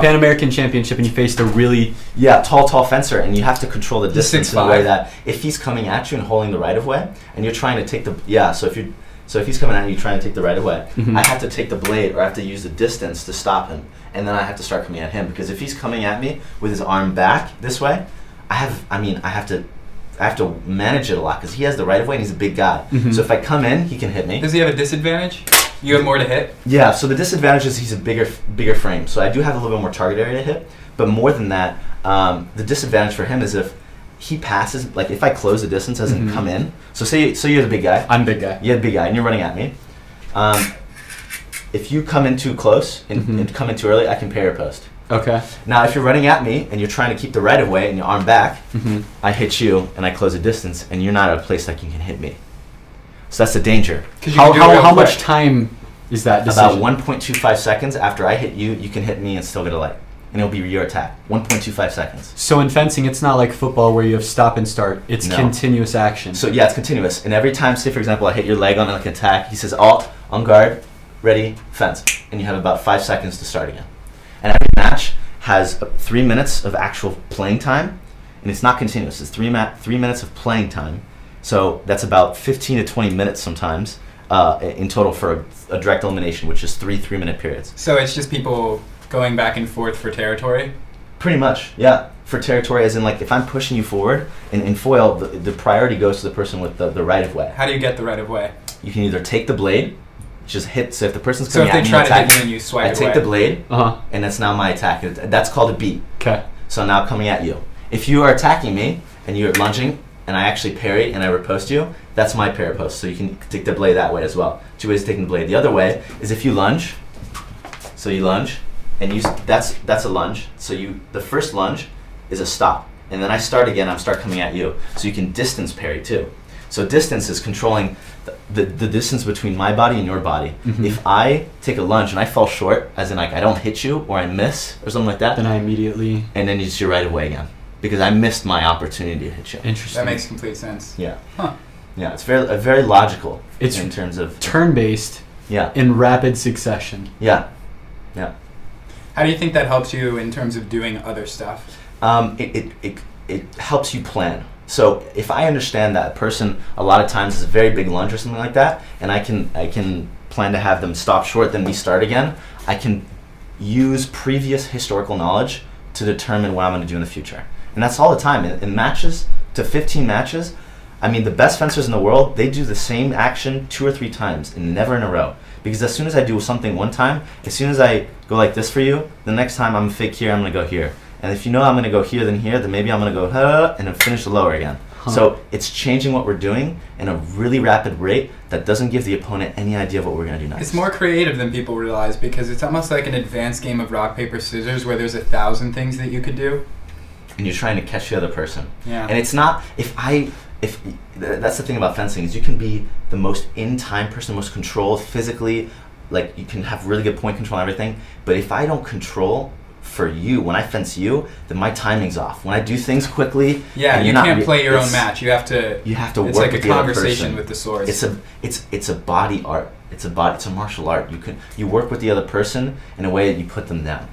the Pan American Championship and you faced a really Yeah, tall, tall fencer, and you have to control the distance in a way that if he's coming at you and holding the right of way, and you're trying to take the yeah, so if you so if he's coming at you trying to take the right of way, Mhm. I have to take the blade or I have to use the distance to stop him, and then I have to start coming at him because if he's coming at me with his arm back this way, I have I mean I have to. I have to manage it a lot because he has the right of way and he's a big guy. Mhm. So if I come in, he can hit me. Does he have a disadvantage? You have more to hit. Yeah, so the disadvantage is he's a bigger bigger frame, so I do have a little bit more target area to hit. But more than that, um, the disadvantage for him is if he passes, like if I close the distance, doesn't Mhm. come in. So say so you're the big guy, I'm a big guy. you're the big guy, and you're running at me. Um, if you come in too close and, Mhm. and come in too early, I can parry riposte. Okay. Now, if you're running at me and you're trying to keep the right of way and your arm back, hmm I hit you and I close the distance, and you're not at a place that you can hit me. So that's the danger. 'Cause you How, can do it how, how much time is that About 1.25 seconds after I hit you, you can hit me and still get a light. And it'll be your attack. 1.25 seconds. So in fencing, it's not like football where you have stop and start. It's No. continuous action. So yeah, it's continuous. And every time, say for example, I hit your leg on like an attack, he says alt, on guard, ready, fence. And you have about five seconds to start again. And every match has uh, three minutes of actual playing time. And it's not continuous. It's three, ma- three minutes of playing time. So that's about 15 to 20 minutes sometimes uh, in total for a, a direct elimination, which is three three minute periods. So it's just people going back and forth for territory. Pretty much, yeah. For territory, as in like if I'm pushing you forward, in, in foil, the, the priority goes to the person with the, the right of way. How do you get the right of way? You can either take the blade, just hit. So if the person's So coming if they at me, try to attack, hit you and you swipe I take away. the blade, Uh huh. and that's now my attack. That's called a beat. Okay. So now coming at you. If you are attacking me and you're lunging, and I actually parry and I riposte you, that's my parry riposte. So you can take the blade that way as well. Two ways of taking the blade. The other way is if you lunge. So you lunge, and you that's that's a lunge. So you the first lunge is a stop, and then I start again. I'm start coming at you. So you can distance parry too. So distance is controlling the, the, the distance between my body and your body. Mhm. If I take a lunge and I fall short, as in like I don't hit you or I miss or something like that, Then I immediately. and then it's your right away again because I missed my opportunity to hit you. Interesting. That makes complete sense. Yeah, Huh. yeah, it's very uh, very logical. It's in terms of turn based yeah, in rapid succession. yeah, yeah. How do you think that helps you in terms of doing other stuff? Um, it, it, it, it helps you plan. So if I understand that a person a lot of times is a very big lunge or something like that, and I can I can plan to have them stop short, then we start again. I can use previous historical knowledge to determine what I'm going to do in the future, and that's all the time in, in matches to 15 matches. I mean, the best fencers in the world, they do the same action two or three times and never in a row. Because as soon as I do something one time, as soon as I go like this for you, the next time I'm fake here, I'm gonna go here. And if you know I'm gonna go here, then here, then maybe I'm gonna go huh, and then finish the lower again. Huh. So it's changing what we're doing in a really rapid rate that doesn't give the opponent any idea of what we're gonna do next. It's more creative than people realize because it's almost like an advanced game of rock paper scissors where there's a thousand things that you could do. And you're trying to catch the other person. Yeah. And it's not if I if th- that's the thing about fencing is you can be the most in time person, most controlled physically, like you can have really good point control and everything. But if I don't control for you when I fence you, then my timing's off. When I do things quickly, yeah, and you can't re- play your own match. You have to. You have to It's work like a conversation with the swords. It's a it's it's a body art. It's a body. It's a martial art. You can you work with the other person in a way that you put them down.